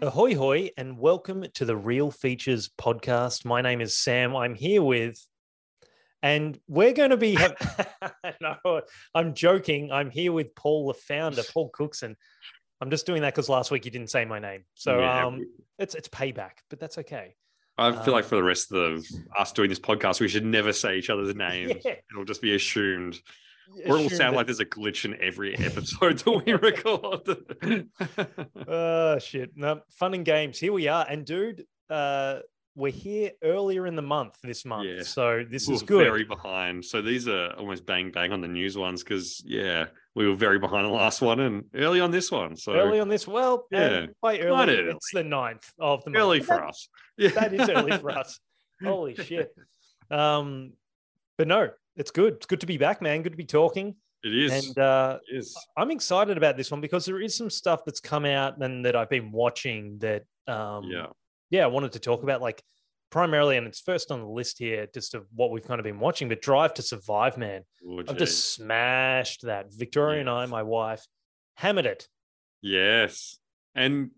Ahoy, hoy, and welcome to the Real Features podcast. My name is Sam. I'm here with, and we're going to be. Have, no, I'm joking. I'm here with Paul, the founder, Paul Cookson. I'm just doing that because last week you didn't say my name, so Yeah. um, it's it's payback, but that's okay. I feel like Um, for the rest of us doing this podcast, we should never say each other's names. Yeah. It'll just be assumed. Or it'll Assume sound that- like there's a glitch in every episode that we record. Oh shit! No fun and games. Here we are, and dude, uh, we're here earlier in the month this month, Yeah. so this we is good. very behind. So these are almost bang bang on the news ones because yeah, we were very behind the last one and early on this one. So early on this. Well, Yeah. yeah, by early, Not early. it's the ninth of the month. early for that- us. Yeah. That is early for us. Holy shit! Um, but no, it's good. It's good to be back, man. Good to be talking. It is. And uh, it is. I'm excited about this one because there is some stuff that's come out and that I've been watching that um, Yeah. yeah, I wanted to talk about like primarily, and it's first on the list here, just of what we've kind of been watching. But Drive to Survive, man, Oh, I've just smashed that. Victoria and I, my wife, hammered it. Yes. And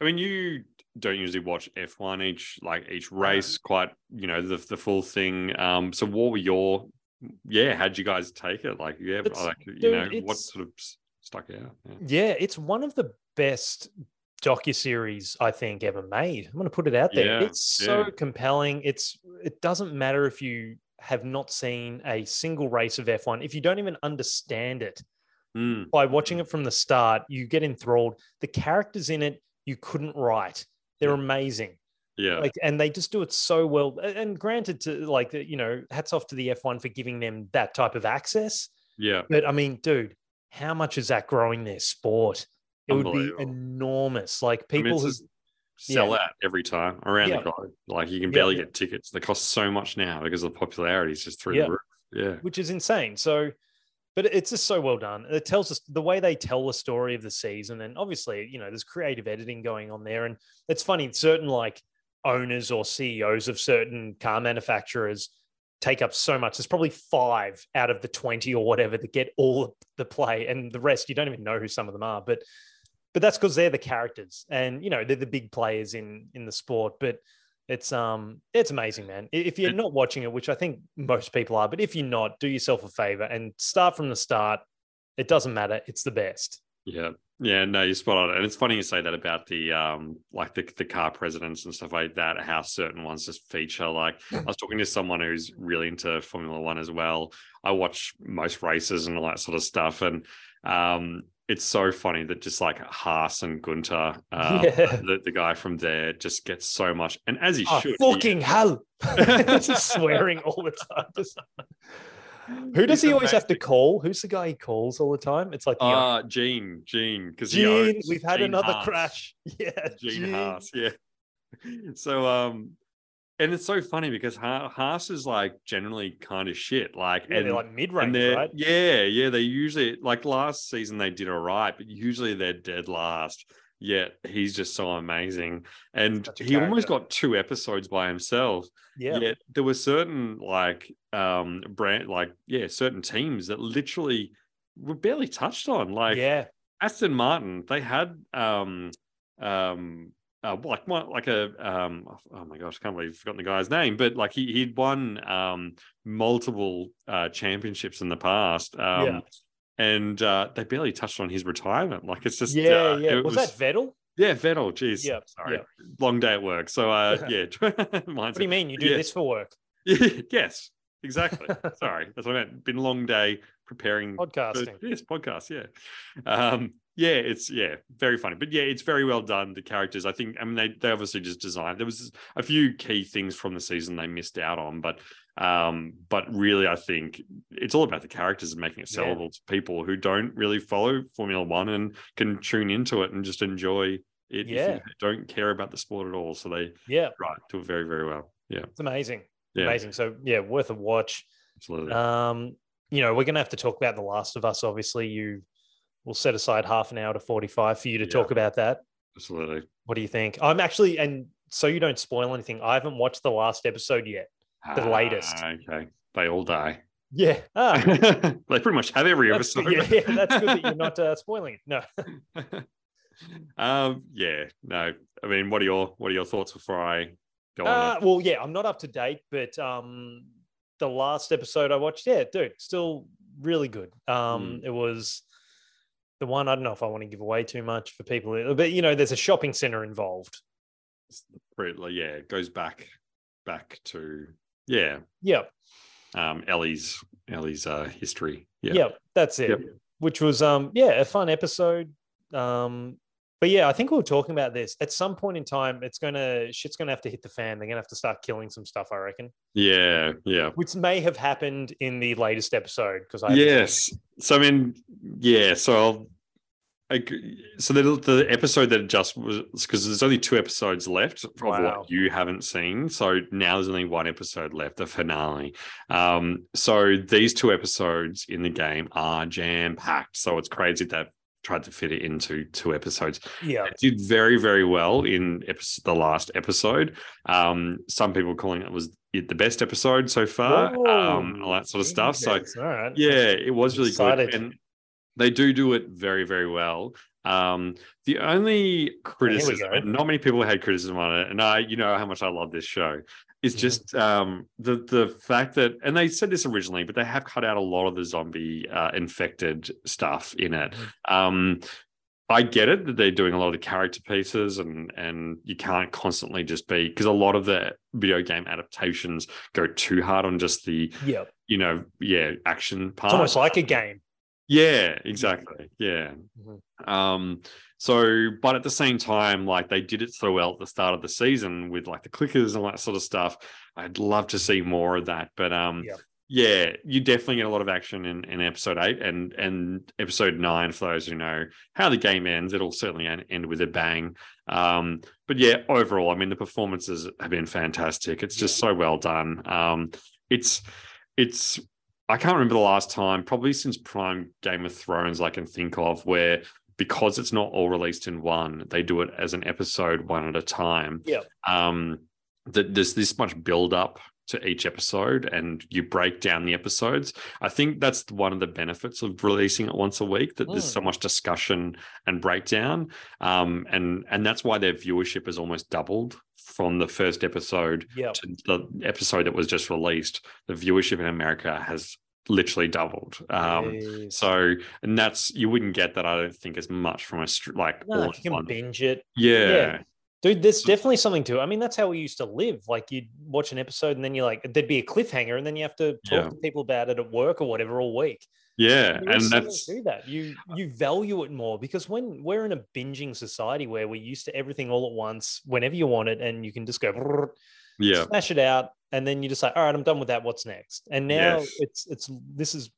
I mean you don't usually watch F1 each like each race quite, you know, the the full thing. Um so what were your yeah, how'd you guys take it? Like yeah, It's- like you dude, know, what sort of stuck out? Yeah. Yeah, it's one of the best docuseries I think ever made. I'm going to put it out there. Yeah, it's so yeah. compelling. It's it doesn't matter if you have not seen a single race of F1. If you don't even understand it, Mm, by watching it from the start, you get enthralled. The characters in it you couldn't write. They're Yeah. amazing. Yeah. Like and they just do it so well. And granted to like you know, hats off to the F1 for giving them that type of access. yeah. But I mean, dude, how much is that growing their sport? It would be enormous. Like I mean, people who sell yeah. out every time around Yeah. the globe. Like you can barely yeah. get tickets. They cost so much now because the popularity is just through the roof. Yeah. which is insane. So, but it's just so well done. It tells us the way they tell the story of the season, and obviously, you know, there's creative editing going on there. And it's funny, certain like owners or CEOs of certain car manufacturers take up so much. There's probably five out of the 20 or whatever that get all the play, and the rest you don't even know who some of them are. But but that's because they're the characters, and you know they're the big players in in the sport. But it's um it's amazing, man. If you're not watching it, which I think most people are, but if you're not, do yourself a favor and start from the start. It doesn't matter. It's the best. Yeah. Yeah, no, you're spot on. And it's funny you say that about the um like the, the car presidents and stuff like that, how certain ones just feature. Like I was talking to someone who's really into Formula One as well. I watch most races and all that sort of stuff. And um it's so funny that just like Haas and Guenther, um, Yeah. the, the guy from there, just gets so much. And as he Oh, should, he- fucking hell. just swearing all the time. Who does He's he always have to call? Who's the guy he calls all the time? It's like the Uh, Gene, Gene, because Gene, we've had another crash. Yeah. Gene Haas, yeah. So um, and it's so funny because Ha- Haas is like generally kind of shit. Like Yeah, and they're like mid range, right? yeah, yeah. They usually like last season they did all right, but usually they're dead last. Yet he's just so amazing, and he almost got two episodes by himself. Yeah. Yet there were certain like um brand like yeah certain teams that literally were barely touched on. Like yeah. Aston Martin, they had um um uh, like one like a um oh my gosh, I can't believe I've forgotten the guy's name, but like he he'd won um multiple uh championships in the past. Um Yeah. And uh they barely touched on his retirement. Like it's just Yeah. uh, yeah. it Was, that Vettel? yeah, Vettel, geez. Yeah, Sorry. yeah. Long day at work. So uh yeah, What do you mean? You do Yeah. this for work? yes, exactly. Sorry. That's what I meant. Been a long day preparing for Podcasting. Yes, podcast. Yeah. Um, yeah, it's yeah, very funny. But yeah, it's very well done. The characters, I think, I mean, they they obviously just designed. There was a few key things from the season they missed out on, but Um, but really, I think it's all about the characters and making it Yeah. sellable to people who don't really follow Formula One and can tune into it and just enjoy it. Yeah. Don't care about the sport at all. So they Yeah, right do it very, very well. Yeah. it's amazing. Yeah. Amazing. So yeah, worth a watch. Absolutely. Um, you know, we're gonna have to talk about The Last of Us. Obviously, you will set aside half an hour to forty-five for you to Yeah. talk about that. Absolutely. What do you think? I'm actually, and so you don't spoil anything. I haven't watched the last episode yet. The latest. Ah, okay. They all die. Yeah. Ah, they pretty much have every that's episode. Yeah, yeah, that's good that you're not uh, spoiling it. No. um, yeah, no. I mean, what are your what are your thoughts before I go Uh, on? well, yeah, I'm not up to date, but um, the last episode I watched, yeah, dude, still really good. Um, Hmm. it was the one. I don't know if I want to give away too much for people, but you know, there's a shopping center involved. Yeah, it goes back back to yeah, Yeah, um, Ellie's Ellie's uh, history. yeah, Yeah, that's it. Yep. Which was um, yeah, a fun episode. Um, but yeah, I think we were talking about this at some point in time. It's gonna shit's gonna have to hit the fan. They're gonna have to start killing some stuff. I reckon, yeah, yeah. which may have happened in the latest episode because I. Yes. So I mean, yeah. So I'll, I, so the the episode that just was because there's only two episodes left of Wow. what you haven't seen. So now there's only one episode left, the finale. Um, so these two episodes in the game are jam packed. So it's crazy that tried to fit it into two episodes. yeah. It did very, very well in episode, the last episode. Um, some people calling it was it the best episode so far, um, all that sort of stuff. So Jesus. all right, yeah, it was really Excited. good, and they do do it very, very well. Um, the only criticism, not many people had criticism on it, and I, you know how much I love this show, is Mhm. just um, the the fact that, and they said this originally, but they have cut out a lot of the zombie uh, infected stuff in it. Mm-hmm. Um, I get it that they're doing a lot of the character pieces, and and you can't constantly just be because a lot of the video game adaptations go too hard on just the yeah. you know yeah action part. It's almost like a game. Yeah, exactly. Yeah. Mhm. Um, so but at the same time, like they did it so well at the start of the season with like the clickers and all that sort of stuff. I'd love to see more of that. But um Yep. yeah, you definitely get a lot of action in, in episode eight and and episode nine for those who know how the game ends. It'll certainly end with a bang. Um, but yeah, overall, I mean the performances have been fantastic. It's just so well done. Um, it's it's I can't remember the last time, probably since Prime Game of Thrones, I can think of where because it's not all released in one, they do it as an episode one at a time. Yeah. Um, that there's this much build up to each episode and you break down the episodes. I think that's one of the benefits of releasing it once a week, that there's so much discussion and breakdown. Um, and and that's why their viewership has almost doubled from the first episode Yeah. to the episode that was just released, the viewership in America has literally doubled. Um, Yes. so, and that's you wouldn't get that. I don't think as much from a str- like No, you can one. binge it. Yeah, Yeah. Dude, there's definitely something to it. I mean, that's how we used to live. Like you'd watch an episode and then you're like, there'd be a cliffhanger, and then you have to talk Yeah. to people about it at work or whatever all week. yeah, and that's to that. You you value it more because when we're in a binging society where we're used to everything all at once, whenever you want it, and you can just go yeah, smash it out, and then you just like, all right, I'm done with that. What's next? And now Yes. it's it's this is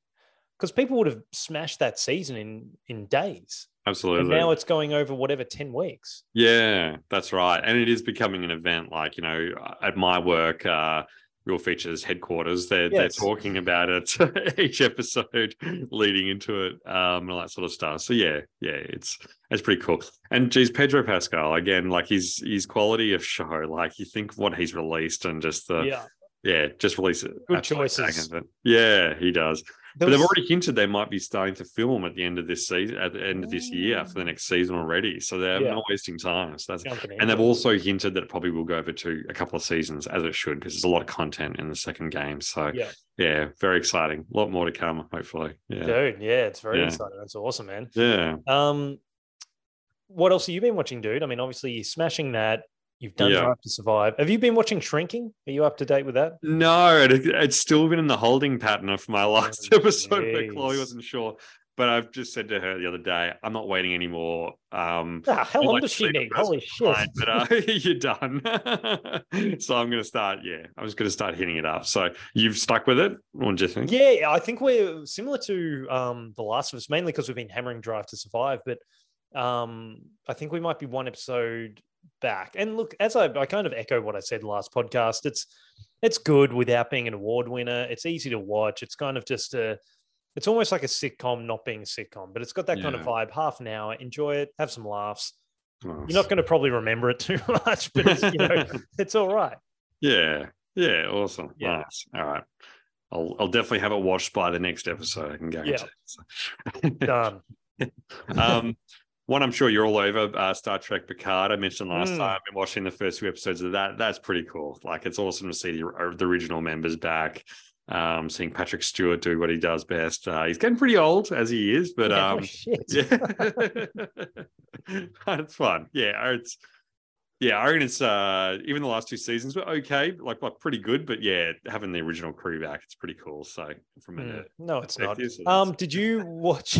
because people would have smashed that season in in days, and absolutely. now it's going over whatever ten weeks. Yeah, that's right. And it is becoming an event. Like, you know, at my work, uh, Real Features headquarters, they're, Yes. they're talking about it each episode leading into it, um, and all that sort of stuff. So yeah, yeah, it's it's pretty cool. And geez, Pedro Pascal, again, like his his quality of show, like you think what he's released and just the yeah, yeah, just release it. Good choices. it. Yeah, he does. But they've already hinted they might be starting to film at the end of this season, at the end of this year for the next season already. So they're Yeah. not wasting time. So that's and they've also hinted that it probably will go over to a couple of seasons as it should, because there's a lot of content in the second game. So yeah, yeah, very exciting. A lot more to come, hopefully. Yeah. dude, yeah, it's very Yeah. exciting. That's awesome, man. Yeah. Um, what else have you been watching, dude? I mean, obviously you're smashing that. You've done Yeah. To Survive. Have you been watching Shrinking? Are you up to date with that? No, it, it's still been in the holding pattern of my last Oh, episode But Chloe wasn't sure. but I've just said to her the other day, I'm not waiting anymore. Um, Ah, how long like does she need? Holy shit. but uh, you're done. so I'm going to start. Yeah, I was going to start hitting it up. So you've stuck with it. What do you think? Yeah, I think we're similar to um, The Last of Us, mainly because we've been hammering Drive to Survive. But um, I think we might be one episode back. And look, as I, I kind of echo what I said last podcast, it's it's good without being an award winner. It's easy to watch. It's kind of just a, it's almost like a sitcom, not being a sitcom, but it's got that kind of vibe. Half an hour, enjoy it, have some laughs. Nice. You're not going to probably remember it too much, but it's, you know, it's all right. Yeah. Yeah. Awesome. Yeah. Nice. All right. I'll, I'll definitely have it watched by the next episode. I can guarantee. So- Done. um, one I'm sure you're all over, uh, Star Trek Picard. I mentioned last Mm. time. I've been watching the first few episodes of that. That's pretty cool. Like it's awesome to see the, uh, the original members back. Um, seeing Patrick Stewart do what he does best. Uh, he's getting pretty old as he is, but Yeah, um, yeah, it's fun. Yeah, it's yeah. I reckon it's uh, even the last two seasons were okay, like like pretty good. But yeah, having the original crew back, it's pretty cool. So from a Mm, No, it's not. Um, did you watch?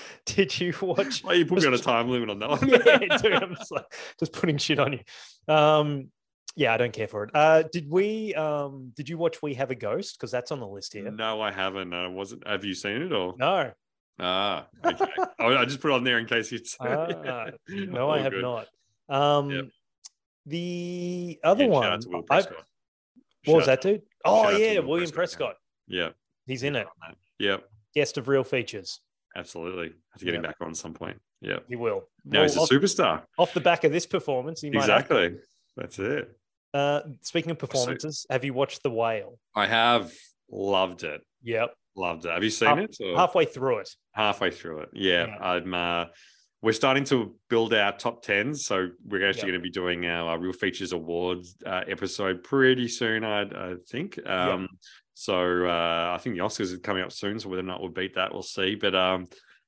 did you watch? Why you put me on a time limit on that one? yeah, dude, I'm just like just putting shit on you. Um, yeah, I don't care for it. Uh, did we? Um, did you watch We Have a Ghost? Because that's on the list here. No, I haven't. I wasn't. Have you seen it or? No, Ah, okay. I I just put it on there in case you. Ah, no, I have good. not. Um, Yep. the other Yeah, one, out to Will I- Prescott. what was that, dude? Oh yeah, Will William Prescott, Prescott. Yeah, He's in it. Yep, Guest of Real Features. Absolutely. Have to get him back on some point. Yeah. He will. Now he's a off, superstar. off the back of this performance, he. Exactly. That's it. Uh, speaking of performances, have you watched The Whale? I have loved it. Yep. Loved it. Have you seen Half- it? or- Halfway through it. halfway through it. Yeah, Yeah. I'm. Uh, we're starting to build our top tens, so we're actually Yep. going to be doing our, uh, real features awards uh, episode pretty soon. I, I think. Um, So uh, I think the Oscars are coming up soon. So whether or not we'll beat that, we'll see. But um,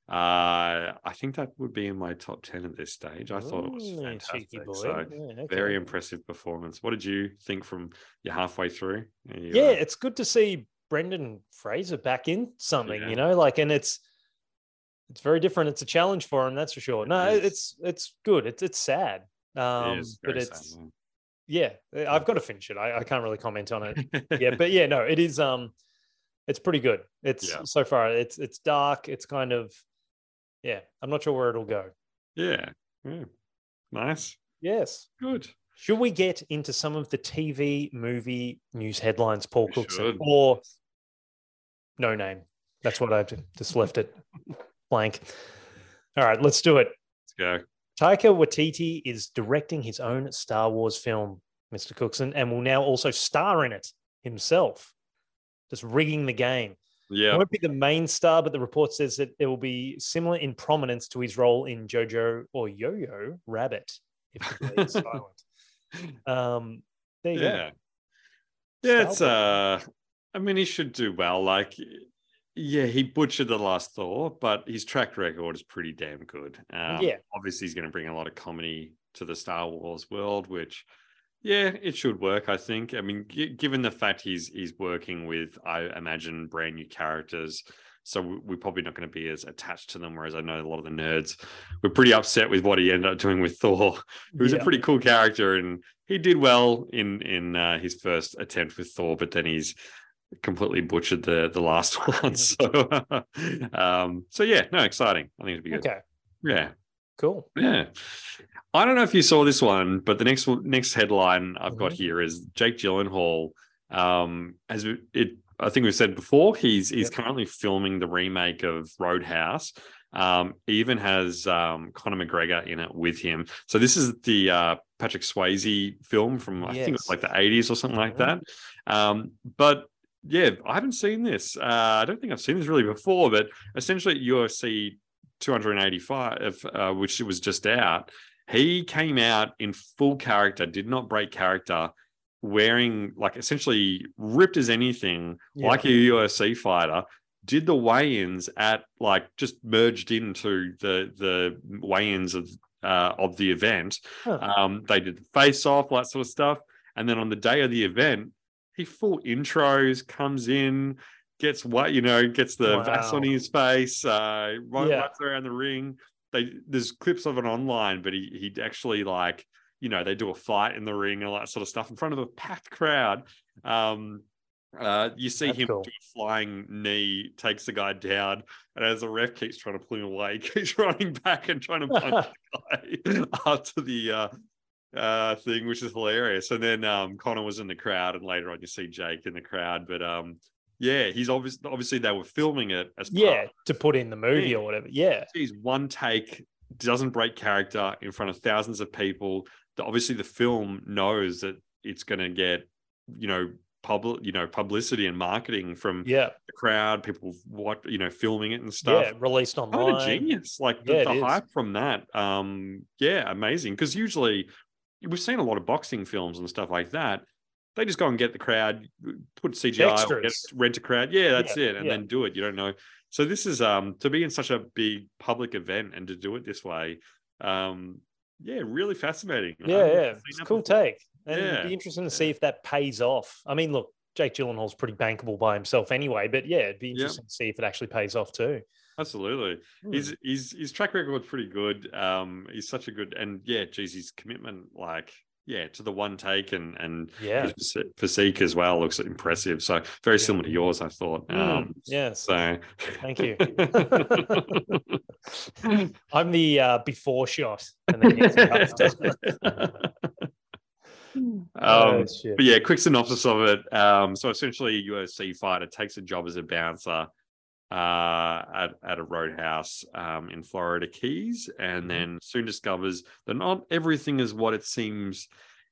uh, I think that would be in my top ten at this stage. I thought it was fantastic. boy. So Yeah, okay. very impressive performance. What did you think from you halfway through? You, yeah, uh, it's good to see Brendan Fraser back in something, Yeah. you know, like, and it's it's very different. It's a challenge for him, that's for sure. No, It is. it's it's good. It's it's sad, um, is but it's sad, yeah. I've got to finish it. I, I can't really comment on it. yeah. yeah, but yeah, no, it is. Um, it's pretty good. It's Yeah. so far. It's it's dark. It's kind of yeah. I'm not sure where it'll go. yeah, yeah. Nice, Yes. good. Should we get into some of the TV movie news headlines, Paul We Cookson, should. or no name? That's what I've just left it blank. All right, let's do it. Let's go. Taika Waititi is directing his own Star Wars film, Mr. Cookson, and will now also star in it himself. Just rigging the game. Yeah, won't be the main star, but the report says that it will be similar in prominence to his role in Jojo or Yo-Yo Rabbit, if the is silent. Um, there you go. yeah, yeah. It's uh, I mean, he should do well. Like, yeah, he butchered the last Thor, but his track record is pretty damn good. Um, Yeah. obviously, he's going to bring a lot of comedy to the Star Wars world, which. Yeah, it should work. I think. I mean, g- given the fact he's he's working with, I imagine, brand new characters, so we- we're probably not going to be as attached to them. Whereas I know a lot of the nerds were pretty upset with what he ended up doing with Thor. He was Yeah. a pretty cool character, and he did well in in uh, his first attempt with Thor, but then he's completely butchered the the last one. So, um, so yeah, no, exciting. I think it'd be good. Okay, Yeah, cool. yeah. I don't know if you saw this one, but the next next headline I've got Mhm. here is Jake Gyllenhaal. Um, as it, I think we've said before, he's he's Yep. currently filming the remake of Roadhouse. Um, he even has um, Conor McGregor in it with him. So this is the uh, Patrick Swayze film from I think it was like the 80s or something like Mhm. that. Um, but yeah, I haven't seen this. Uh, I don't think I've seen this really before, but essentially at UFC 285, uh, which was just out, he came out in full character, did not break character, wearing like essentially ripped as anything, Yeah. like a UFC fighter. Did the weigh-ins at like just merged into the the weigh-ins of uh, of the event. Huh. Um, they did the face off, that sort of stuff, and then on the day of the event, he full intros comes in, gets what you know, gets the Vass on his face, uh, run, Yeah. around the ring. They there's clips of it online, but he he actually like you know they do a fight in the ring and all that sort of stuff in front of a packed crowd. Um, uh, you see That's him cool. do a flying knee, takes the guy down, and as the ref keeps trying to pull him away, he keeps running back and trying to punch the guy after the uh, uh, thing, which is hilarious. And then um, Conor was in the crowd, and later on you see Jake in the crowd. But um, yeah, he's obviously obviously they were filming it as part Yeah, to put in the movie Yeah. or whatever. Yeah. He's one take, doesn't break character in front of thousands of people. The- Obviously, the film knows that it's going to get, you know, public, you know, publicity and marketing from Yeah. the crowd, people what you know, filming it and stuff. Yeah. Released online. of genius, like the, Yeah, the is. hype from that. Um, yeah, amazing. Because usually we've seen a lot of boxing films and stuff like that. They just go and get the crowd, put CGI, get, rent a crowd. Yeah, that's Yeah, it, and yeah. then do it. You don't know. So this is um to be in such a big public event and to do it this way. Um, yeah, really fascinating. Yeah, yeah. It's a cool before. take. And it'd be interesting to see if that pays off. I mean, look, Jake Gyllenhaal's pretty bankable by himself anyway, but yeah, it'd be Yeah. interesting to see if it actually pays off too. Absolutely. Hmm. His his his track record's pretty good. Um, he's such a good and yeah, geez, his commitment, like yeah, to the one take and and Yeah. his physique as well looks impressive. So very similar to yours, I thought. Mm, Um, yes. so Thank you. I'm the uh, before shot. And then after. um, Oh, but yeah, quick synopsis of it. Um, so essentially, you're a UFC fighter takes a job as a bouncer uh, at, at a roadhouse um, in Florida Keys, and then soon discovers that not everything is what it seems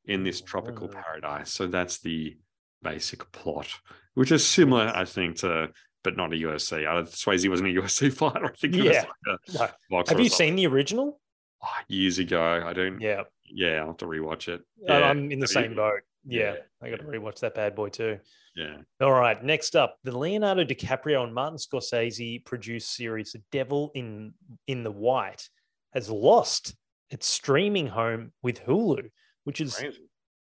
in this tropical paradise. So that's the basic plot, which is similar, I think, to but not a UFC. I, Swayze wasn't a UFC fighter. I think Yeah. was like a No. Have you seen the original? Oh, years ago? I don't. Yeah. Yeah, I'll have to rewatch it. Yeah. I'm in the Have same boat. Yeah. Yeah. I got to rewatch that bad boy too. Yeah. All right. Next up, the Leonardo DiCaprio and Martin Scorsese produced series The Devil in in the White has lost its streaming home with Hulu, which is Crazy.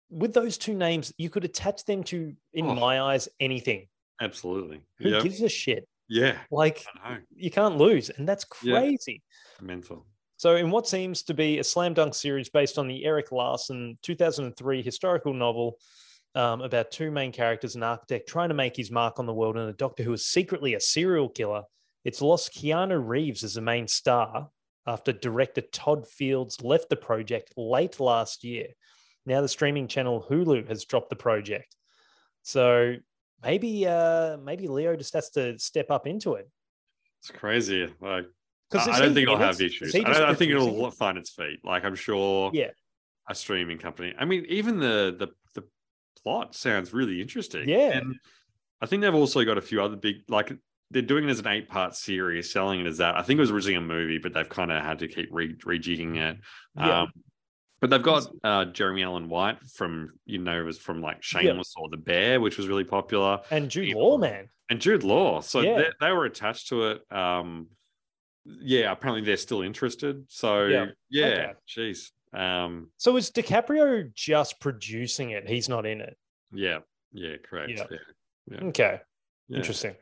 with those two names, you could attach them to, in Oh. my eyes, anything. Absolutely. Who Yep. gives a shit? Yeah. Like you can't lose, and that's Yeah. crazy. Mental. So, in what seems to be a slam dunk series based on the Erik Larson 2003 historical novel um, about two main characters, an architect trying to make his mark on the world, and a doctor who is secretly a serial killer, it's lost Keanu Reeves as the main star after director Todd Fields left the project late last year. Now, the streaming channel Hulu has dropped the project. So, maybe uh, maybe Leo just has to step up into it. It's crazy. Like Because I, I don't think it'll have issues. I, don't, I think it'll find its feet. Like I'm sure Yeah. a streaming company. I mean, even the the the plot sounds really interesting. Yeah. And I think they've also got a few other big like they're doing it as an eight part series, selling it as that. I think it was originally a movie, but they've kind of had to keep re- rejigging it. Yeah. Um, but they've got uh, Jeremy Allen White from you know was from like Shameless or The Bear, which was really popular. And Jude. Law, man. and Jude Law. So Yeah. they, they were attached to it. Um, yeah, apparently they're still interested. So Yeah. yeah, Okay. jeez. Um, So is DiCaprio just producing it? He's not in it. yeah, yeah, correct. Yeah. Yeah, yeah, Okay, interesting.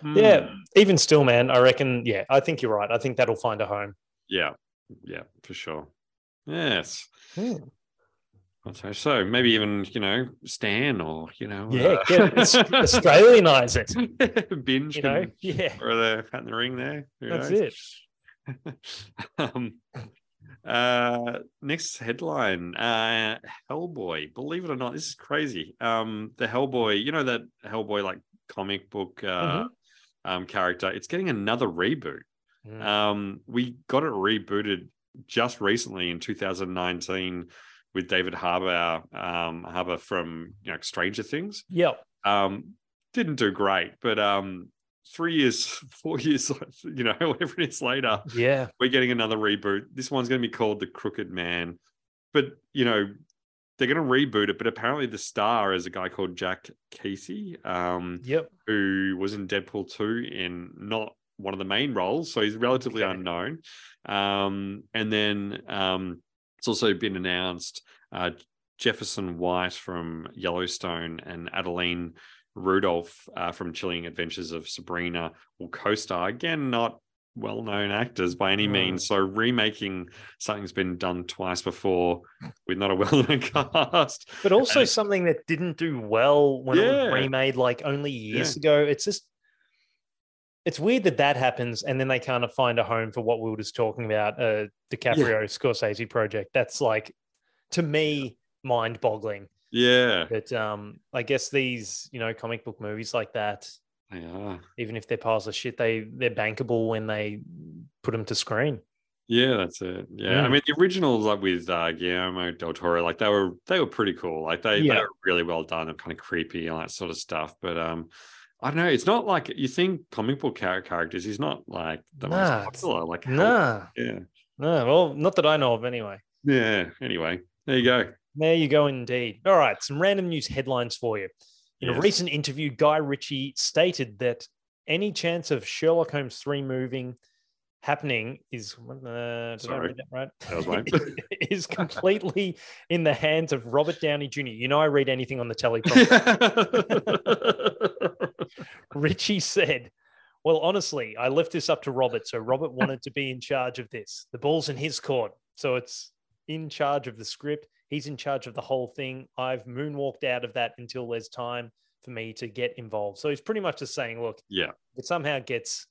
Hmm. Yeah, even still, man, I reckon. Yeah, I think you're right. I think that'll find a home. yeah, yeah, for sure. Yes. Hmm. So, so maybe even you know Stan or you know Yeah, uh, Australianize it. binge You know, yeah, throw the hat in the ring there. Who that's knows? it. um, uh, next headline: uh, Hellboy. Believe it or not, this is crazy. Um, the Hellboy, you know that Hellboy like comic book uh, Mhm. um, character. It's getting another reboot. Mm. Um, we got it rebooted just recently in 2019 with David Harbour, um, Harbour from you know Stranger Things. Yep. Um, didn't do great, but um, three years, four years, you know, whatever it is later, Yeah. we're getting another reboot. This one's going to be called The Crooked Man, but you know, they're going to reboot it. But apparently, the star is a guy called Jack Kesy, um, Yep. who was in Deadpool 2 in not one of the main roles. So he's relatively Okay. unknown. Um, and then um, it's also been announced uh, Jefferson White from Yellowstone and Adeline Rudolph uh, from Chilling Adventures of Sabrina will co-star. Again, not well-known actors by any means. So remaking something's been done twice before with not a well-known cast. But also something that didn't do well when it was remade like only years ago. It's just it's weird that that happens and then they kind of find a home for what we were just talking about, uh DiCaprio Scorsese project. That's like to me mind-boggling. Yeah, But um I guess these, you know, comic book movies like that, they are. even if they're piles of shit, they they're bankable when they put them to screen. Yeah, that's it. Yeah, I Mm. mean the originals like with uh, Guillermo del Toro, like they were they were pretty cool. Like they, they Yeah. were really well done. They're kind of creepy and that sort of stuff. But um, I don't know. It's not like you think comic book char- characters. He's not like the Nah, most popular. Like how- Nah. yeah, No, well, not that I know of anyway. yeah. Anyway, there you go. There you go, indeed. All right, some random news headlines for you. In a recent interview, Guy Ritchie stated that any chance of Sherlock Holmes 3 moving happening is uh, Sorry. that right? That was mine. is completely in the hands of Robert Downey Jr. You know, I read anything on the teleprompter. Ritchie said, Well, honestly, I left this up to Robert. So Robert wanted to be in charge of this. The ball's in his court. So it's in charge of the script. He's in charge of the whole thing. I've moonwalked out of that until there's time for me to get involved. So he's pretty much just saying, look, yeah, if it somehow gets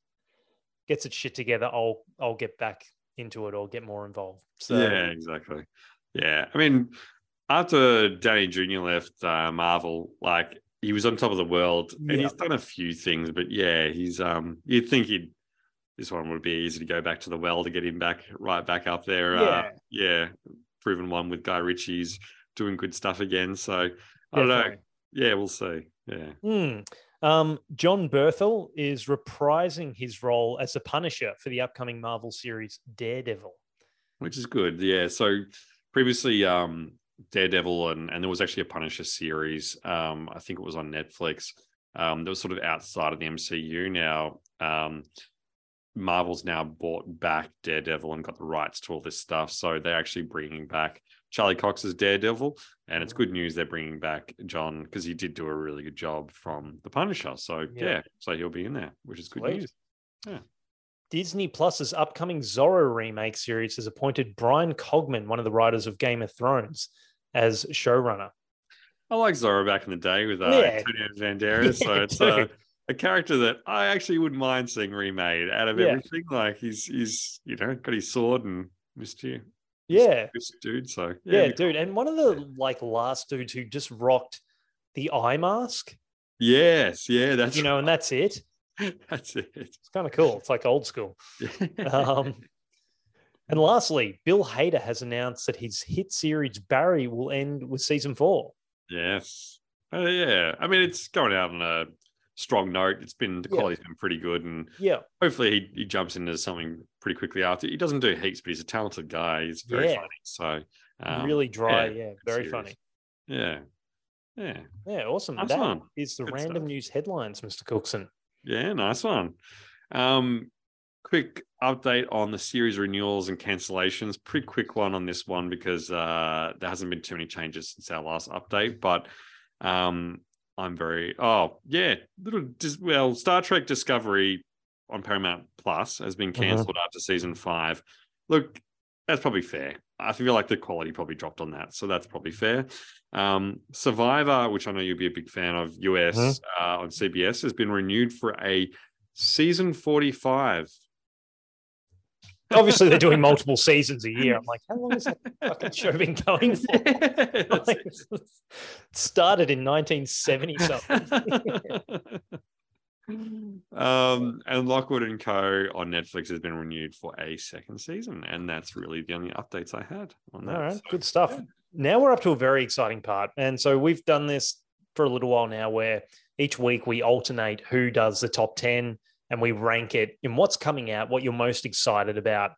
gets its shit together, I'll I'll get back into it or get more involved. So yeah, exactly. Yeah, I mean, after Downey Jr. left uh, Marvel, like he was on top of the world, and Yeah. he's done a few things. But yeah, he's um, you'd think he'd this one would be easy to go back to the well to get him back right back up there. Uh, Yeah. yeah, proven one with Guy Ritchie's doing good stuff again. So I don't know. Yeah, we'll see. Yeah. Hmm. Um, Jon Bernthal is reprising his role as a Punisher for the upcoming Marvel series Daredevil. which is good. Yeah. So previously, um, Daredevil and and there was actually a Punisher series. Um, I think it was on Netflix. Um, that was sort of outside of the MCU. Now, um, Marvel's now bought back Daredevil and got the rights to all this stuff. So they're actually bringing back Charlie Cox's Daredevil, and it's good news they're bringing back John because he did do a really good job from the Punisher. So Yeah. yeah, so he'll be in there, which is good Sweet. news. Disney Plus's upcoming Zorro remake series has appointed Bryan Cogman, one of the writers of Game of Thrones, as showrunner. I like Zorro back in the day with uh, Yeah. Antonio Banderas. So it's uh, a character that I actually wouldn't mind seeing remade out of Yeah. everything. Like he's he's you know got his sword and mysterious Yeah, dude. So yeah, dude. And one of the like last dudes who just rocked the eye mask. Yes, yeah, that's you know, and that's it. that's it. It's kind of cool. It's like old school. Um, and lastly, Bill Hader has announced that his hit series Barry will end with season four. yes, uh, yeah. I mean, it's going out on a strong note. It's been the Yeah. quality's been pretty good, and Yeah, hopefully he, he jumps into something pretty quickly after. He doesn't do heaps, but he's a talented guy. He's very Yeah. funny. So um, really dry. yeah, Yeah, very funny. Yeah, yeah. Yeah, awesome. Nice That one. is the Good random stuff. news headlines, Mr. Cookson. Yeah, nice one. Um, quick update on the series renewals and cancellations. Pretty quick one on this one because uh, there hasn't been too many changes since our last update. But um, I'm very oh yeah, little dis- well Star Trek Discovery on Paramount Plus has been cancelled after season five. Look, that's probably fair. I feel like the quality probably dropped on that, so that's probably fair. Um, Survivor, which I know you'll be a big fan of, US Mhm. uh, on CBS, has been renewed for a season 45. Obviously, they're doing multiple seasons a year. I'm like, how long has that fucking show been going for? Like, started in 1970 something. um, and Lockwood and Co. on Netflix has been renewed for a second season, and that's really the only updates I had on that. All right, So, good stuff. Now we're up to a very exciting part. And so we've done this for a little while now where each week we alternate who does the top 10 and we rank it in what's coming out, what you're most excited about.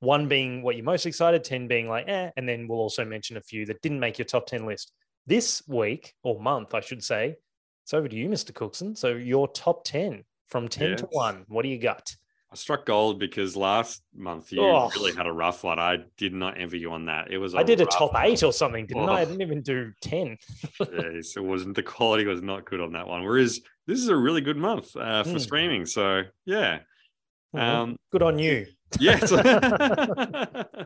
One being what you're most excited, 10 being like, eh, and then we'll also mention a few that didn't make your top 10 list. This week or month, I should say, it's over to you, Mr. Cookson. So your top 10 from 10 to 1. What do you got? I struck gold because last month you Oh. really had a rough one. I did not envy you on that. It was. I I did a top eight or something, didn't I? I Oh. didn't even do 10. Yes, it wasn't. The quality was not good on that one. Whereas this is a really good month uh, for Mm. streaming. So yeah, um, Good on you. yes.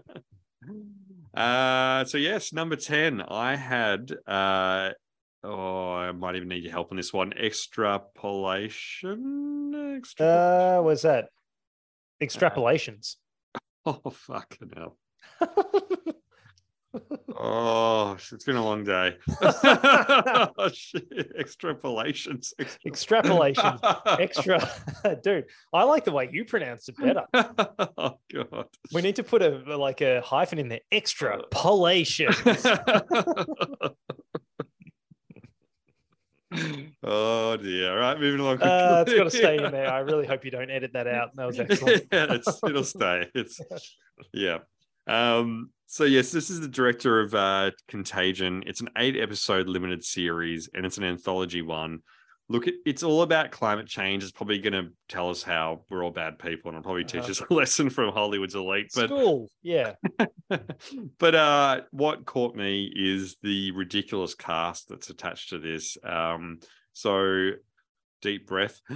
uh, so yes, number ten. I had. Uh, oh, I might even need your help on this one. Extrapolation. Extra. Uh, what's that? Extrapolations. oh fucking hell. Oh, it's been a long day. oh, shit. Extrapolations. Extrapolations. Extra. Dude, I like the way you pronounce it better. oh god. We need to put a like a hyphen in there. Extrapolation. oh dear. All right, moving along. Uh, it's got to stay in there. I really hope you don't edit that out. That was excellent. yeah, it's, it'll stay. It's yeah. Um, so yes, this is the director of uh, Contagion. It's an eight-episode limited series, and it's an anthology one. Look, it's all about climate change. It's probably going to tell us how we're all bad people, and it'll probably teach Uh-huh. us a lesson from Hollywood's elite. But School. Yeah. but uh, what caught me is the ridiculous cast that's attached to this. Um, so deep breath: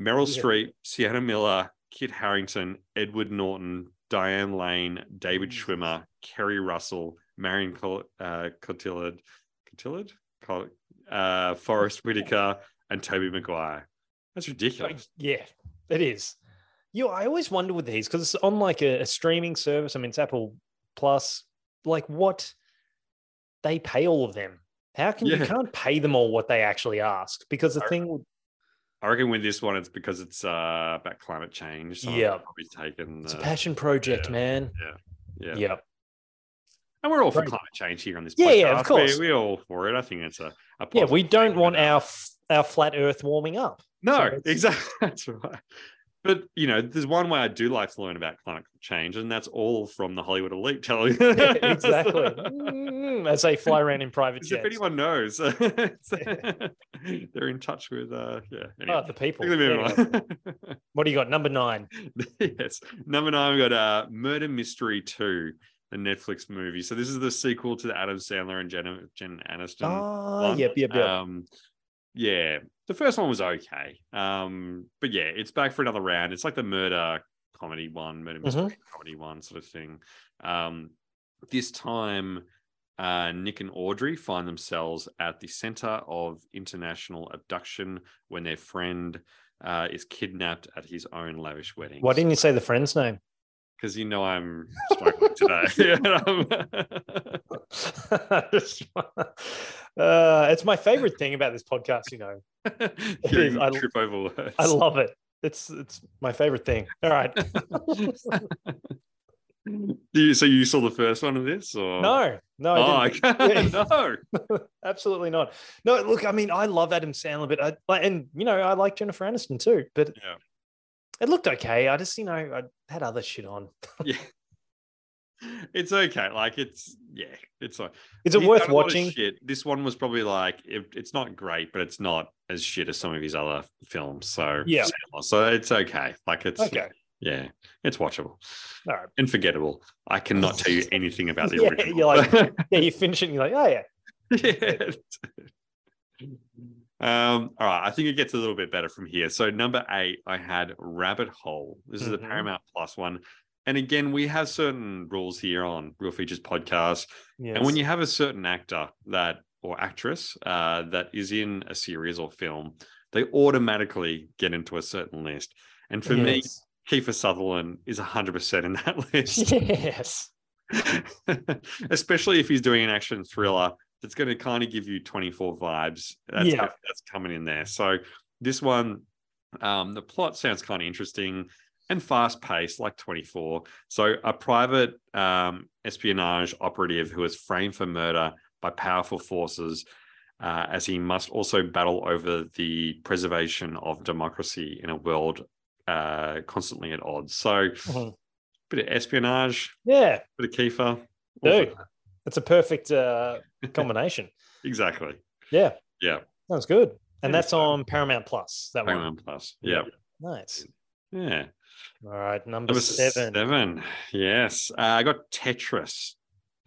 Meryl Yeah. Streep, Sienna Miller, Kit Harington, Edward Norton, Diane Lane, David Jesus. Schwimmer, Keri Russell, Marion Col- uh, Cotillard, Cotillard, uh, Forest Whitaker, and Tobey Maguire. That's ridiculous. Yeah, it is. You, I always wonder with these because it's on like a, a streaming service. I mean, it's Apple Plus. Like, what they pay all of them? How can you can't pay them all what they actually ask? Because the thing, I reckon with this one, it's because it's uh, about climate change. So Yeah. probably taken. it's a passion project, yeah, man. yeah. Yeah. And we're all for climate change here on this. Yeah, yeah, of course. We, are all for it. I think it's a, a Yeah, we don't want our our flat Earth warming up. No, so exactly. That's right. But you know, there's one way I do like to learn about climate change, and that's all from the Hollywood elite telling. Yeah, exactly. Mm, As they fly around in private jets. if anyone knows, they're in touch with. Uh, yeah. Oh, the people. Anyway, what do you got? Number nine. yes. Number nine, we got uh, Murder Mystery 2, the Netflix movie. So this is the sequel to the Adam Sandler and Jen, Jen Aniston. Oh, one. yep, yep, yep. Um, yeah, the first one was okay. Um, but yeah, it's back for another round. It's like the murder comedy one, murder mystery Mhm. comedy one sort of thing. Um, this time, uh, Nick and Audrey find themselves at the center of international abduction when their friend uh, is kidnapped at his own lavish wedding. Why didn't you say the friend's name? Because you know I'm struggling today. uh, it's my favorite thing about this podcast. You know, I- trip over words. I love it. It's it's my favorite thing. All right. Do you, so you saw the first one of this, or No, no, Oh, I okay. Yeah. no. absolutely not. No, look, I mean, I love Adam Sandler, but I and you know, I like Jennifer Aniston too. But Yeah. it looked okay. I just, you know, I had other shit on. Yeah. It's okay. Like it's yeah, it's like Is it he's worth done a lot of watching? This one was probably like it, it's not great, but it's not as shit as some of his other films. So Yeah. so it's okay. Like it's Okay. yeah, it's watchable All right. and forgettable. I cannot tell you anything about the Yeah, original. you're like- Yeah, you finish it and you're like, oh yeah. yeah. Um, all right, I think it gets a little bit better from here. So number eight, I had Rabbit Hole. This is a Mhm. Paramount Plus one. And again, we have certain rules here on Real Features Podcast. Yes. And when you have a certain actor that or actress uh, that is in a series or film, they automatically get into a certain list. And for me, Yes. Kiefer Sutherland is 100% in that list. yes. especially if he's doing an action thriller that's going to kind of give you 24 vibes that's, Yeah. that's coming in there so this one um, the plot sounds kind of interesting and fast paced like 24 so a private um, espionage operative who is framed for murder by powerful forces uh, as he must also battle over the preservation of democracy in a world uh, constantly at odds so Mhm. bit of espionage Yeah. bit of Kiefer. Dude. It's a perfect uh, combination. Exactly. yeah. Yeah. Sounds good. And Yeah, that's so- on Paramount Plus. That one. Paramount Plus. Yeah. Nice. Yeah. All right, number, Number seven. seven. Yes. Uh, I got Tetris,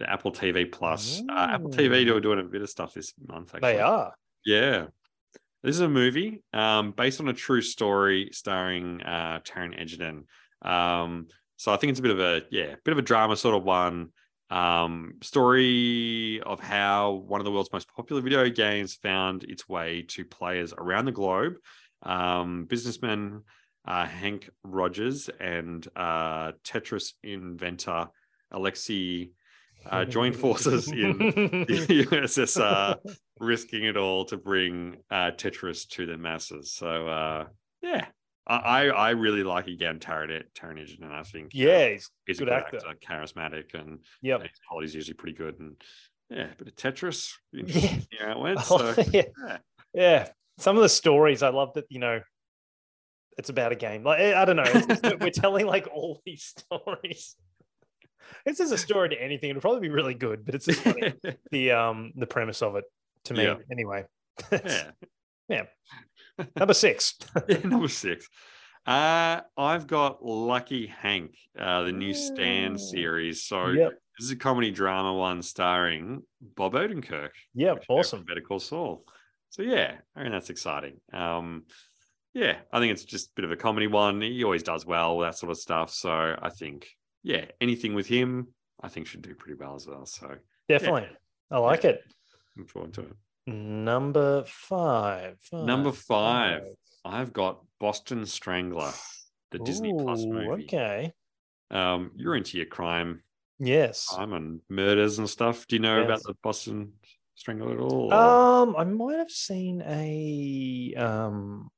the Apple TV Plus. Uh, Apple TV Mm. are doing a bit of stuff this month. Actually. They are. Yeah. This is a movie um, based on a true story starring uh, Taron Egerton. Um, so I think it's a bit of a yeah, bit of a drama sort of one. Um, story of how one of the world's most popular video games found its way to players around the globe. Um, businessman uh, Hank Rogers and uh, Tetris inventor Alexei uh, joined forces in the USSR, risking it all to bring uh, Tetris to the masses. So uh, yeah, I, I really like again Taron Egerton, and I think uh, yeah, he's he's good a good actor. actor, charismatic, and Yep. his quality's usually pretty good. And yeah, but of Tetris, Yeah. yeah, it went. So yeah. yeah. yeah. Some of the stories I love that, you know, it's about a game. Like I I don't know. just we're telling like all these stories. This is a story to anything. It'll probably be really good, but it's just funny the um the premise of it to me Yeah. anyway. yeah. yeah. Number six. Yeah, number six. Uh, I've got Lucky Hank, uh, the new Stan series. So Yep. this is a comedy drama one starring Bob Odenkirk. Is Awesome. Better Call Saul. So yeah, I mean that's exciting. Um, yeah, I think it's just a bit of a comedy one. He always does well, that sort of stuff. So I think, yeah, anything with him, I think should do pretty well as well. So Definitely. I like it. looking forward to it. Number five. Number five. I've got Boston Strangler, the Disney Plus Ooh, movie. Okay. Um, you're into your crime, Yes. crime and murders and stuff. Do you know about the Boston Strangler at all? or- Um, I might have seen a um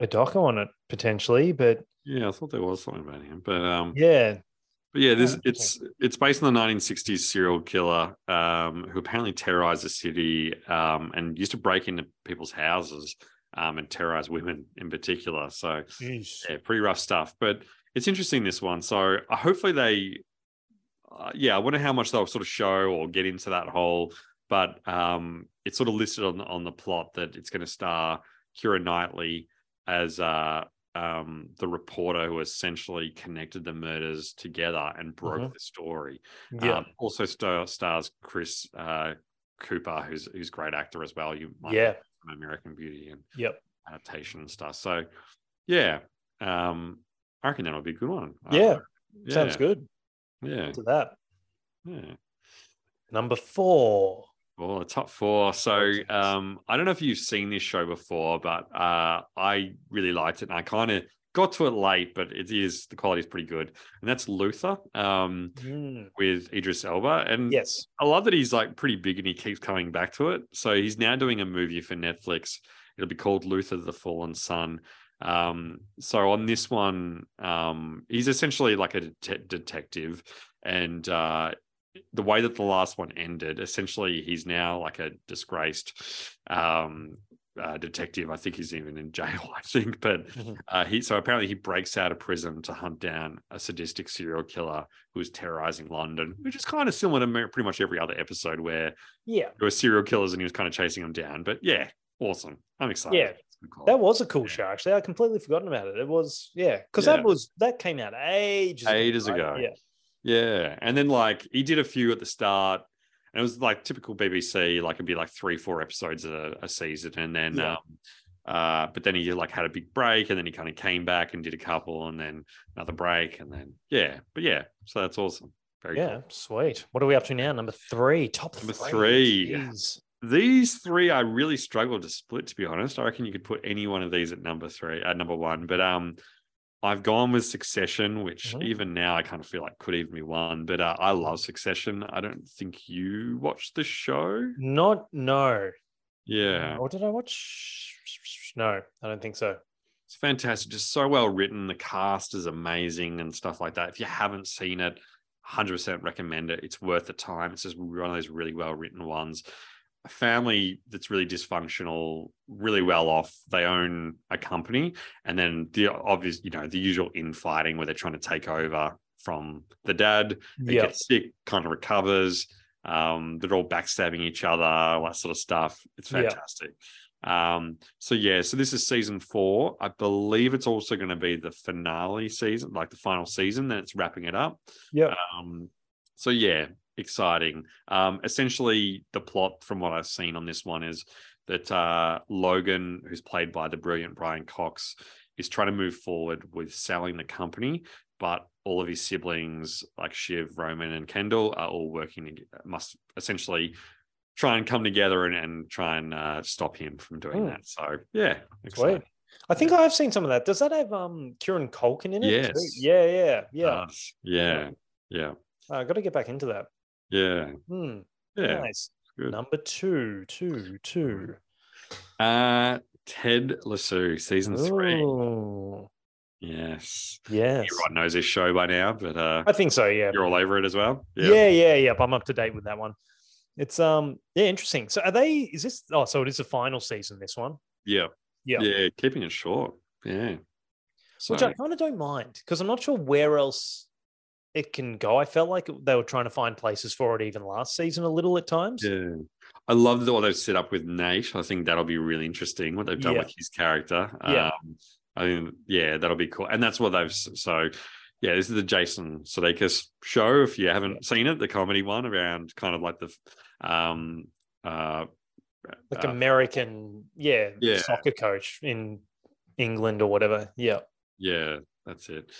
a doco on it potentially, but yeah, I thought there was something about him, but um, yeah, But yeah, this it's it's based on the 1960s serial killer um, who apparently terrorized the city um, and used to break into people's houses um, and terrorize women in particular. So yeah, pretty rough stuff. But it's interesting this one. So uh, hopefully they, uh, yeah, I wonder how much they'll sort of show or get into that whole. But um, it's sort of listed on on the plot that it's going to star Keira Knightley as uh, um, the reporter who essentially connected the murders together and broke Mhm. the story. yeah, Um, also star, stars Chris uh, Cooper, who's who's a great actor as well. You might Yeah. American Beauty and yep, adaptation and stuff. So yeah, um, I reckon that would be a good one. Uh, Yeah, sounds good. Yeah, To that yeah. number four. Well, the top four. So um, I don't know if you've seen this show before, but uh, I really liked it, and I kind of got to it late, but it is the quality is pretty good, and that's Luther um, Mm, with Idris Elba, and yes, I love that he's like pretty big and he keeps coming back to it. So he's now doing a movie for Netflix. It'll be called Luther the Fallen Son. Um, so on this one, um, he's essentially like a det- detective, and uh, the way that the last one ended, essentially, he's now like a disgraced um, uh, detective. I think he's even in jail. I think, but Mhm. uh, he so apparently he breaks out of prison to hunt down a sadistic serial killer who's terrorizing London, which is kind of similar to pretty much every other episode where yeah, there were serial killers and he was kind of chasing them down. But yeah, awesome. I'm excited. Yeah, It's good call. that was a cool Yeah. show. Actually, I completely forgotten about it. It was yeah, because Yeah. that was that came out ages Ages right? ago. Yeah, Yeah. And then like he did a few at the start. And it was like typical BBC, like it'd be like three, four episodes a, a season. And then Yeah. um uh but then he like had a big break and then he kind of came back and did a couple and then another break and then yeah. But yeah, so that's awesome. Very yeah, cool. sweet. What are we up to now? Number three, top Number three. three. These three I really struggled to split, to be honest. I reckon you could put any one of these at number three, at number one. But um I've gone with Succession, which Mhm. even now I kind of feel like could even be one. But uh, I love Succession. I don't think you watched the show. Not no. Yeah, Or did I watch? No, I don't think so. it's fantastic. Just so well written. The cast is amazing and stuff like that. If you haven't seen it, 100% recommend it. It's worth the time. It's just one of those really well written ones. A family that's really dysfunctional, really well off. They own a company, and then the obvious, you know, the usual infighting where they're trying to take over from the dad. He Yeah, gets sick, kind of recovers. Um, they're all backstabbing each other, all that sort of stuff. It's fantastic. Um, so yeah, so this is season four. I believe it's also going to be the finale season, like the final season. Then it's wrapping it up. Yeah. Um, so yeah, exciting. Um, essentially, the plot from what I've seen on this one is that uh, Logan, who's played by the brilliant Brian Cox, is trying to move forward with selling the company, but all of his siblings, like Shiv, Roman, and Kendall, are all working. Must essentially try and come together and, and try and uh, stop him from doing Hmm. that. So yeah, exciting. I think I have seen some of that. Does that have um Kieran Culkin in it? too? Yes. Yeah, yeah, yeah. Does. yeah, yeah, I got to get back into that. Yeah, Hmm. yeah. Nice. Good. Number two, two, two. Uh, Ted Lasso, season three. Yes. Yes. Everyone knows this show by now, but uh, I think so. Yeah. you're all over it as well. Yeah, yeah, yeah. I'm up to date with that one. It's um yeah, interesting. So are they is this oh so it is the final season, this one? Yeah. Yeah. Yeah. Keeping it short. Yeah. So, Which I kind of don't mind because I'm not sure where else it can go. I felt like they were trying to find places for it even last season a little at times. yeah. I love the, what they've set up with Nate. I think that'll be really interesting what they've done Yeah. with his character. Yeah. Um, I mean, yeah, that'll be cool. And that's what they've so yeah, this is the Jason Sudeikis show. If you haven't seen it, the comedy one around kind of like the um uh Like uh, American, yeah, Yeah. soccer coach in England or whatever. Yeah. Yeah, that's it.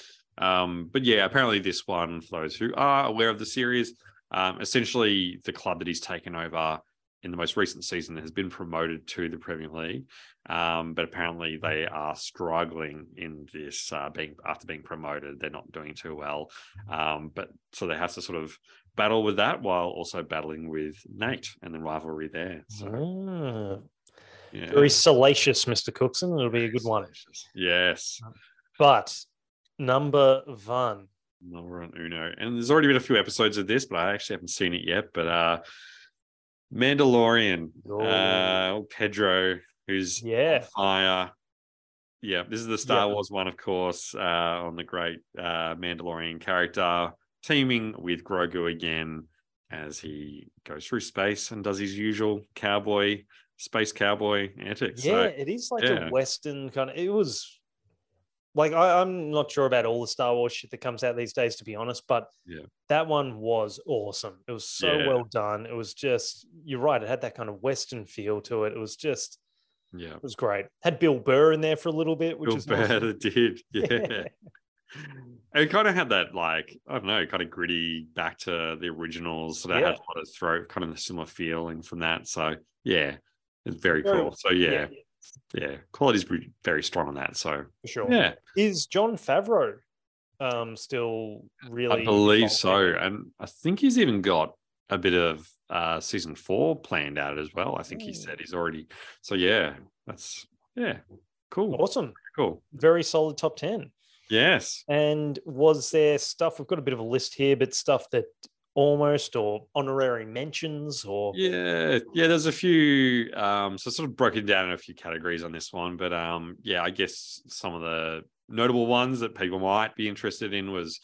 Um, but yeah, apparently this one, for those who are aware of the series, um, essentially the club that he's taken over in the most recent season has been promoted to the Premier League. Um, but apparently they are struggling in this uh, being after being promoted, they're not doing too well. Um, but so they have to sort of battle with that while also battling with Nate and the rivalry there. So Ah, yeah. very salacious, Mr. Cookson. It'll be a good one. Yes. But number one. Number on Uno. And there's already been a few episodes of this, but I actually haven't seen it yet. But uh Mandalorian, uh Pedro, who's Yeah. fire. Yeah, this is the Star Yeah. Wars one, of course, uh, on the great uh Mandalorian character, teaming with Grogu again as he goes through space and does his usual cowboy, space cowboy antics. Yeah, So, it is like yeah. a Western kind of. It was like I, I'm not sure about all the Star Wars shit that comes out these days, to be honest. But Yeah. that one was awesome. It was so Yeah. well done. It was just you're right. It had that kind of Western feel to it. It was just yeah. it was great. Had Bill Burr in there for a little bit, which Bill is Burr awesome. that did. Yeah. It kind of had that like I don't know, kind of gritty back to the originals. So that Yeah. had a lot of throw, kind of a similar feeling from that. So yeah, it's very Very cool. So yeah, yeah, quality's very strong on that. So for sure. yeah, Is Jon Favreau um still really? I believe so, and I think he's even got a bit of uh season four planned out as well. I think he said he's already. So yeah, that's yeah, cool, Awesome. cool. Very solid top ten. Yes. And was there stuff? We've got a bit of a list here, but stuff that almost or honorary mentions or Yeah, yeah, there's a few um so sort of broken down in a few categories on this one, but um yeah, I guess some of the notable ones that people might be interested in was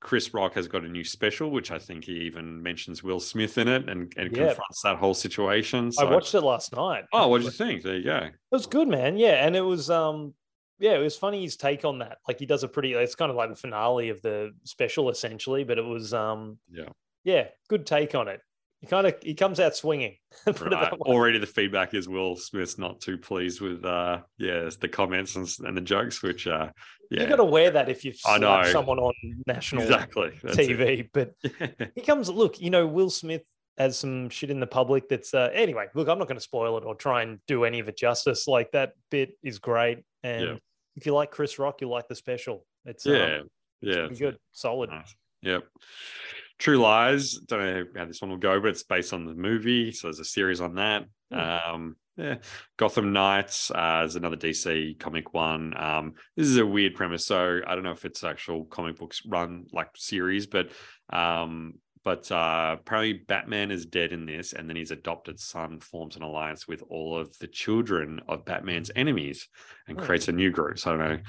Chris Rock has got a new special, which I think he even mentions Will Smith in it and, and Yeah. confronts that whole situation. So, i watched it last night. Oh, what did you think? There you go. It was good, man. Yeah, and it was um yeah, it was funny his take on that. Like he does a pretty it's kind of like the finale of the special essentially, but it was um Yeah. Yeah, good take on it. He kind of he comes out swinging. Right. Already the feedback is Will Smith's not too pleased with uh yeah, the comments and, and the jokes, which uh yeah. You got to wear that if slapped know. someone on national exactly. That's it. TV. But he comes, look, you know, Will Smith has some shit in the public that's, uh, anyway, look, I'm not going to spoil it or try and do any of it justice. Like that bit is great. And Yeah. if you like Chris Rock, you like the special. It's, Yeah. um, Yeah. pretty good, solid. Nice. Yep. True Lies. Don't know how this one will go, but it's based on the movie. So there's a series on that. Um, yeah. Gotham Knights uh, is another DC comic one. Um, this is a weird premise. So I don't know if it's actual comic books run like series, but um, but uh, apparently Batman is dead in this, and then his adopted son forms an alliance with all of the children of Batman's enemies and Hmm. creates a new group. So I don't know.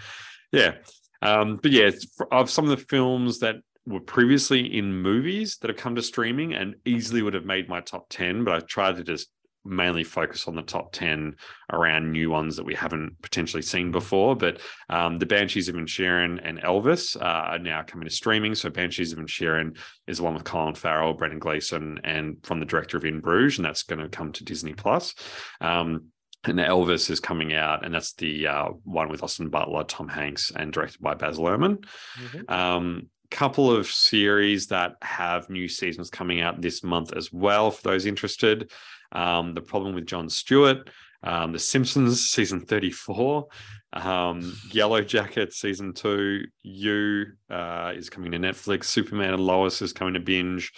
Yeah. Um, but yeah, of some of the films that were previously in movies that have come to streaming and easily would have made my top 10, but I tried to just mainly focus on the top 10 around new ones that we haven't potentially seen before. But um, the Banshees of Inisherin and Elvis uh, are now coming to streaming. So Banshees of Inisherin is the one with Colin Farrell, Brendan Gleeson, and from the director of In Bruges, and that's going to come to Disney Plus. Um, and Elvis is coming out, and that's the uh, one with Austin Butler, Tom Hanks, and directed by Baz Luhrmann. Mhm. Um, couple of series that have new seasons coming out this month as well for those interested. Um, the problem with Jon Stewart, um, The Simpsons season 34, um, Yellow Jacket season two, You uh, is coming to Netflix, Superman and Lois is coming to binge.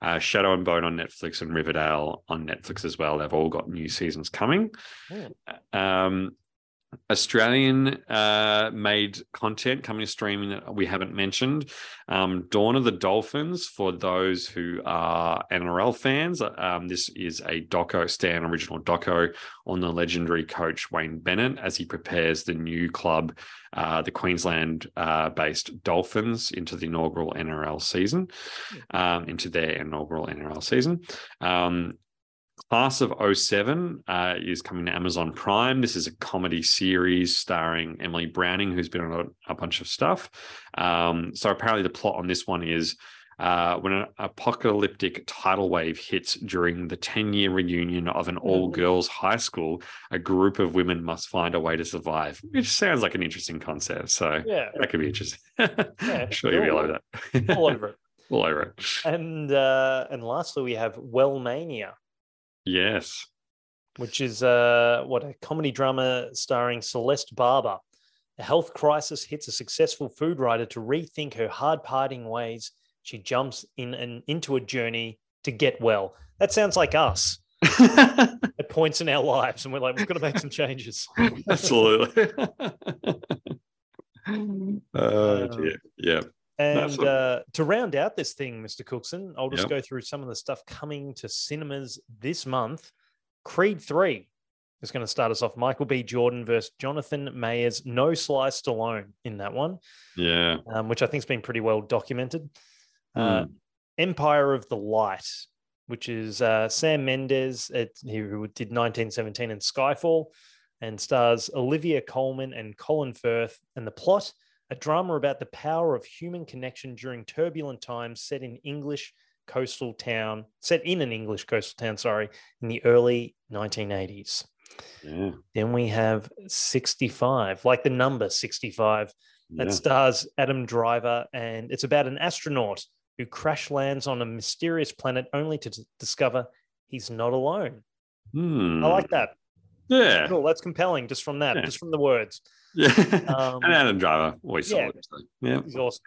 Uh, Shadow and Bone on Netflix and Riverdale on Netflix as well. They've all got new seasons coming. Um, Australian uh, made content coming to streaming that we haven't mentioned. Um, Dawn of the Dolphins, for those who are NRL fans, um, this is a doco, Stan original doco on the legendary coach Wayne Bennett as he prepares the new club, uh, the Queensland uh, based Dolphins, into the inaugural NRL season, um, into their inaugural NRL season. Class of 07 uh, is coming to Amazon Prime. This is a comedy series starring Emily Browning, who's been on a, a bunch of stuff. Um, so apparently, the plot on this one is uh, when an apocalyptic tidal wave hits during the 10 year reunion of an all girls high school, a group of women must find a way to survive, which sounds like an interesting concept. So Yeah. that could be interesting. Yeah, sure, you'll be all over that. all over it. all over it. And uh, and lastly, we have Wellmania, Yes. which is uh, what a comedy drama starring Celeste Barber. A health crisis hits a successful food writer to rethink her hard parting ways. She jumps in and into a journey to get well. That sounds like us at points in our lives, and we're like, we've got to make some changes. Absolutely. oh dear. Yeah. And uh, to round out this thing, Mr. Cookson, I'll just Yep. go through some of the stuff coming to cinemas this month. Creed 3 is going to start us off. Michael B. Jordan versus Jonathan Majors. No Sly Stallone in that one, Yeah. um, which I think has been pretty well documented. Uh, Empire of the Light, which is uh, Sam Mendes, it, who did 1917 and Skyfall, and stars Olivia Colman and Colin Firth. And the plot a drama about the power of human connection during turbulent times set in English coastal town, set in an English coastal town, sorry, in the early 1980s. Yeah. Then we have 65, like the number 65 that yeah. stars Adam Driver, and it's about an astronaut who crash lands on a mysterious planet only to discover he's not alone. Hmm. I like that. Yeah. Cool. That's compelling just from that, Yeah. just from the words. Yeah. Um, and Adam Driver, always yeah. solid. so, Yeah. He's awesome.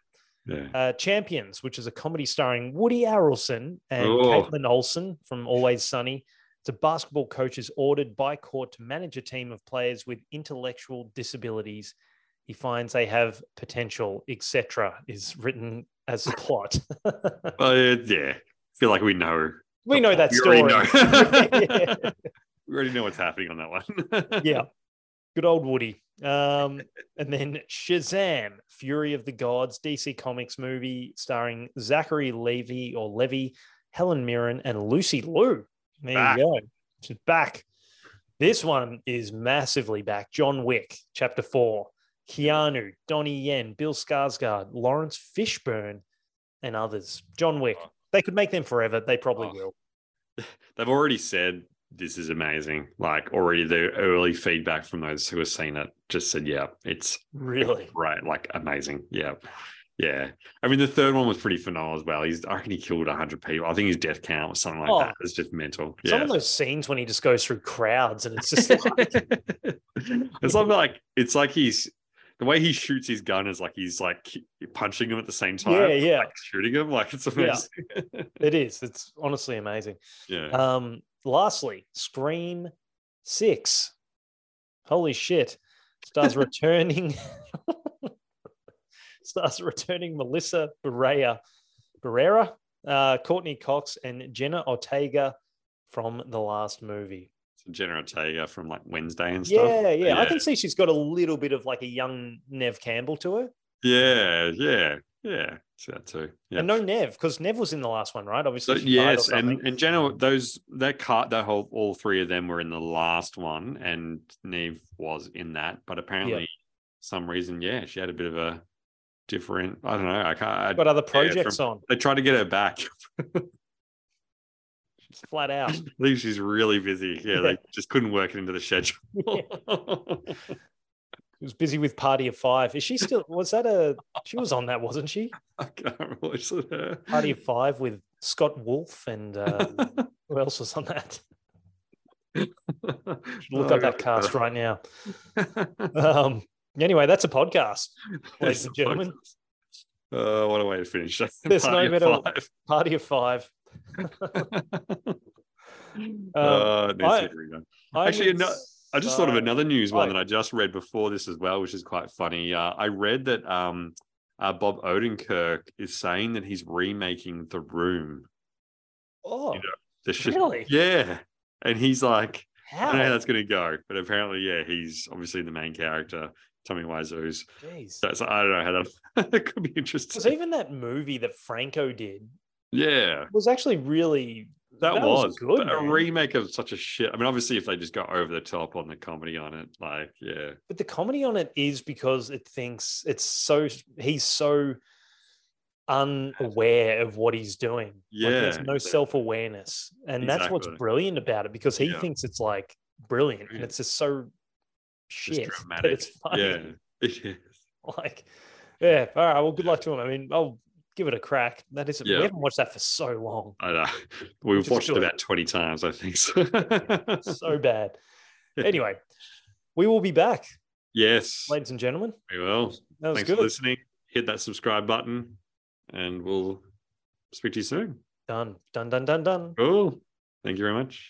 Yeah. Uh, Champions, which is a comedy starring Woody Harrelson and Oh. Kaitlin Olson from Always Sunny. It's a basketball coach is ordered by court to manage a team of players with intellectual disabilities. He finds they have potential, etc. Is written as the plot. Well, yeah. I feel like we know. we know that story. know. yeah. We already know what's happening on that one. yeah. Good old Woody. Um, and then Shazam, Fury of the Gods, DC Comics movie starring Zachary Levy or Levy, Helen Mirren, and Lucy Liu. There Back. you go. She's back. This one is massively back. John Wick, Chapter 4. Keanu, Donnie Yen, Bill Skarsgård, Laurence Fishburne, and others. John Wick. They could make them forever. They probably Oh. will. They've already said this is amazing. Like already the early feedback from those who have seen it just said, yeah, it's Really. right, like amazing. Yeah. Yeah. I mean, the third one was pretty phenomenal as well. He's, I reckon he killed 100 people. I think his death count was something like Oh. that. It's just mental. Some of those scenes when he just goes through crowds and it's just like, it's like, it's like he's, the way he shoots his gun is like he's like punching him at the same time. Yeah, yeah. Like shooting him. Like it's amazing. it is. It's honestly amazing. Yeah. Um, lastly, Scream Six. Holy shit! Stars returning. stars returning Melissa Barrera, Barrera, uh, Courteney Cox, and Jenna Ortega from the last movie. Jenna Ortega from like Wednesday and stuff. Yeah, yeah, I can see she's got a little bit of like a young Neve Campbell to her. Yeah, yeah, yeah. See that too. Yeah. And no Neve, because Neve was in the last one, right? Obviously, or yes, and in general, those that car that whole all three of them were in the last one, and Neve was in that. But apparently, some reason, yeah, she had a bit of a different. I don't know. I can't. I, got other yeah, projects from- on, They tried to get her back. she's flat out. I think she's really busy. Yeah, Yeah. they just couldn't work it into the schedule. Was busy with Party of Five. Is she still? Was that a? She was on that, wasn't she? I can't remember said. Party of Five with Scott Wolf and uh, who else was on that? Should look Oh, up that cast right now. Um, anyway, that's a podcast, ladies and gentlemen. Uh, what a way to finish. There's no Party of better- five. Party of Five. Uh, needs to I- Actually, no- I just thought of another news one that I just read before this as well, which is quite funny. Uh, I read that um, uh, Bob Odenkirk is saying that he's remaking The Room. Oh, you know, The shit- Really? Yeah. And he's like, I don't know how that's going to go, but apparently, yeah, he's obviously the main character, Tommy Wiseau's. Jeez. So, I don't know how that, that could be interesting. Because even that movie that Franco did Yeah, was actually really that, That was, was good, a remake of such a shit. I mean, obviously, if they just got over the top on the comedy on it, like, yeah, but the comedy on it is because it thinks it's so he's so unaware of what he's doing. Like, there's Yeah, no self-awareness. And that's what's brilliant about it because he Yeah. thinks it's like brilliant and it's just so just shit. But dramatic. it's funny. Yeah, it is. Like, yeah. All right. Well, good luck to him. I mean, I'll give it a crack. That is, Yeah. we haven't watched that for so long. I know. We've watched it about 20 times, I think. So. So bad. Anyway, we will be back, yes, ladies and gentlemen. we will. That was Thanks good. for listening. Hit that subscribe button, and we'll speak to you soon. Done. Done. Done. Done. Done. Cool. Thank you very much.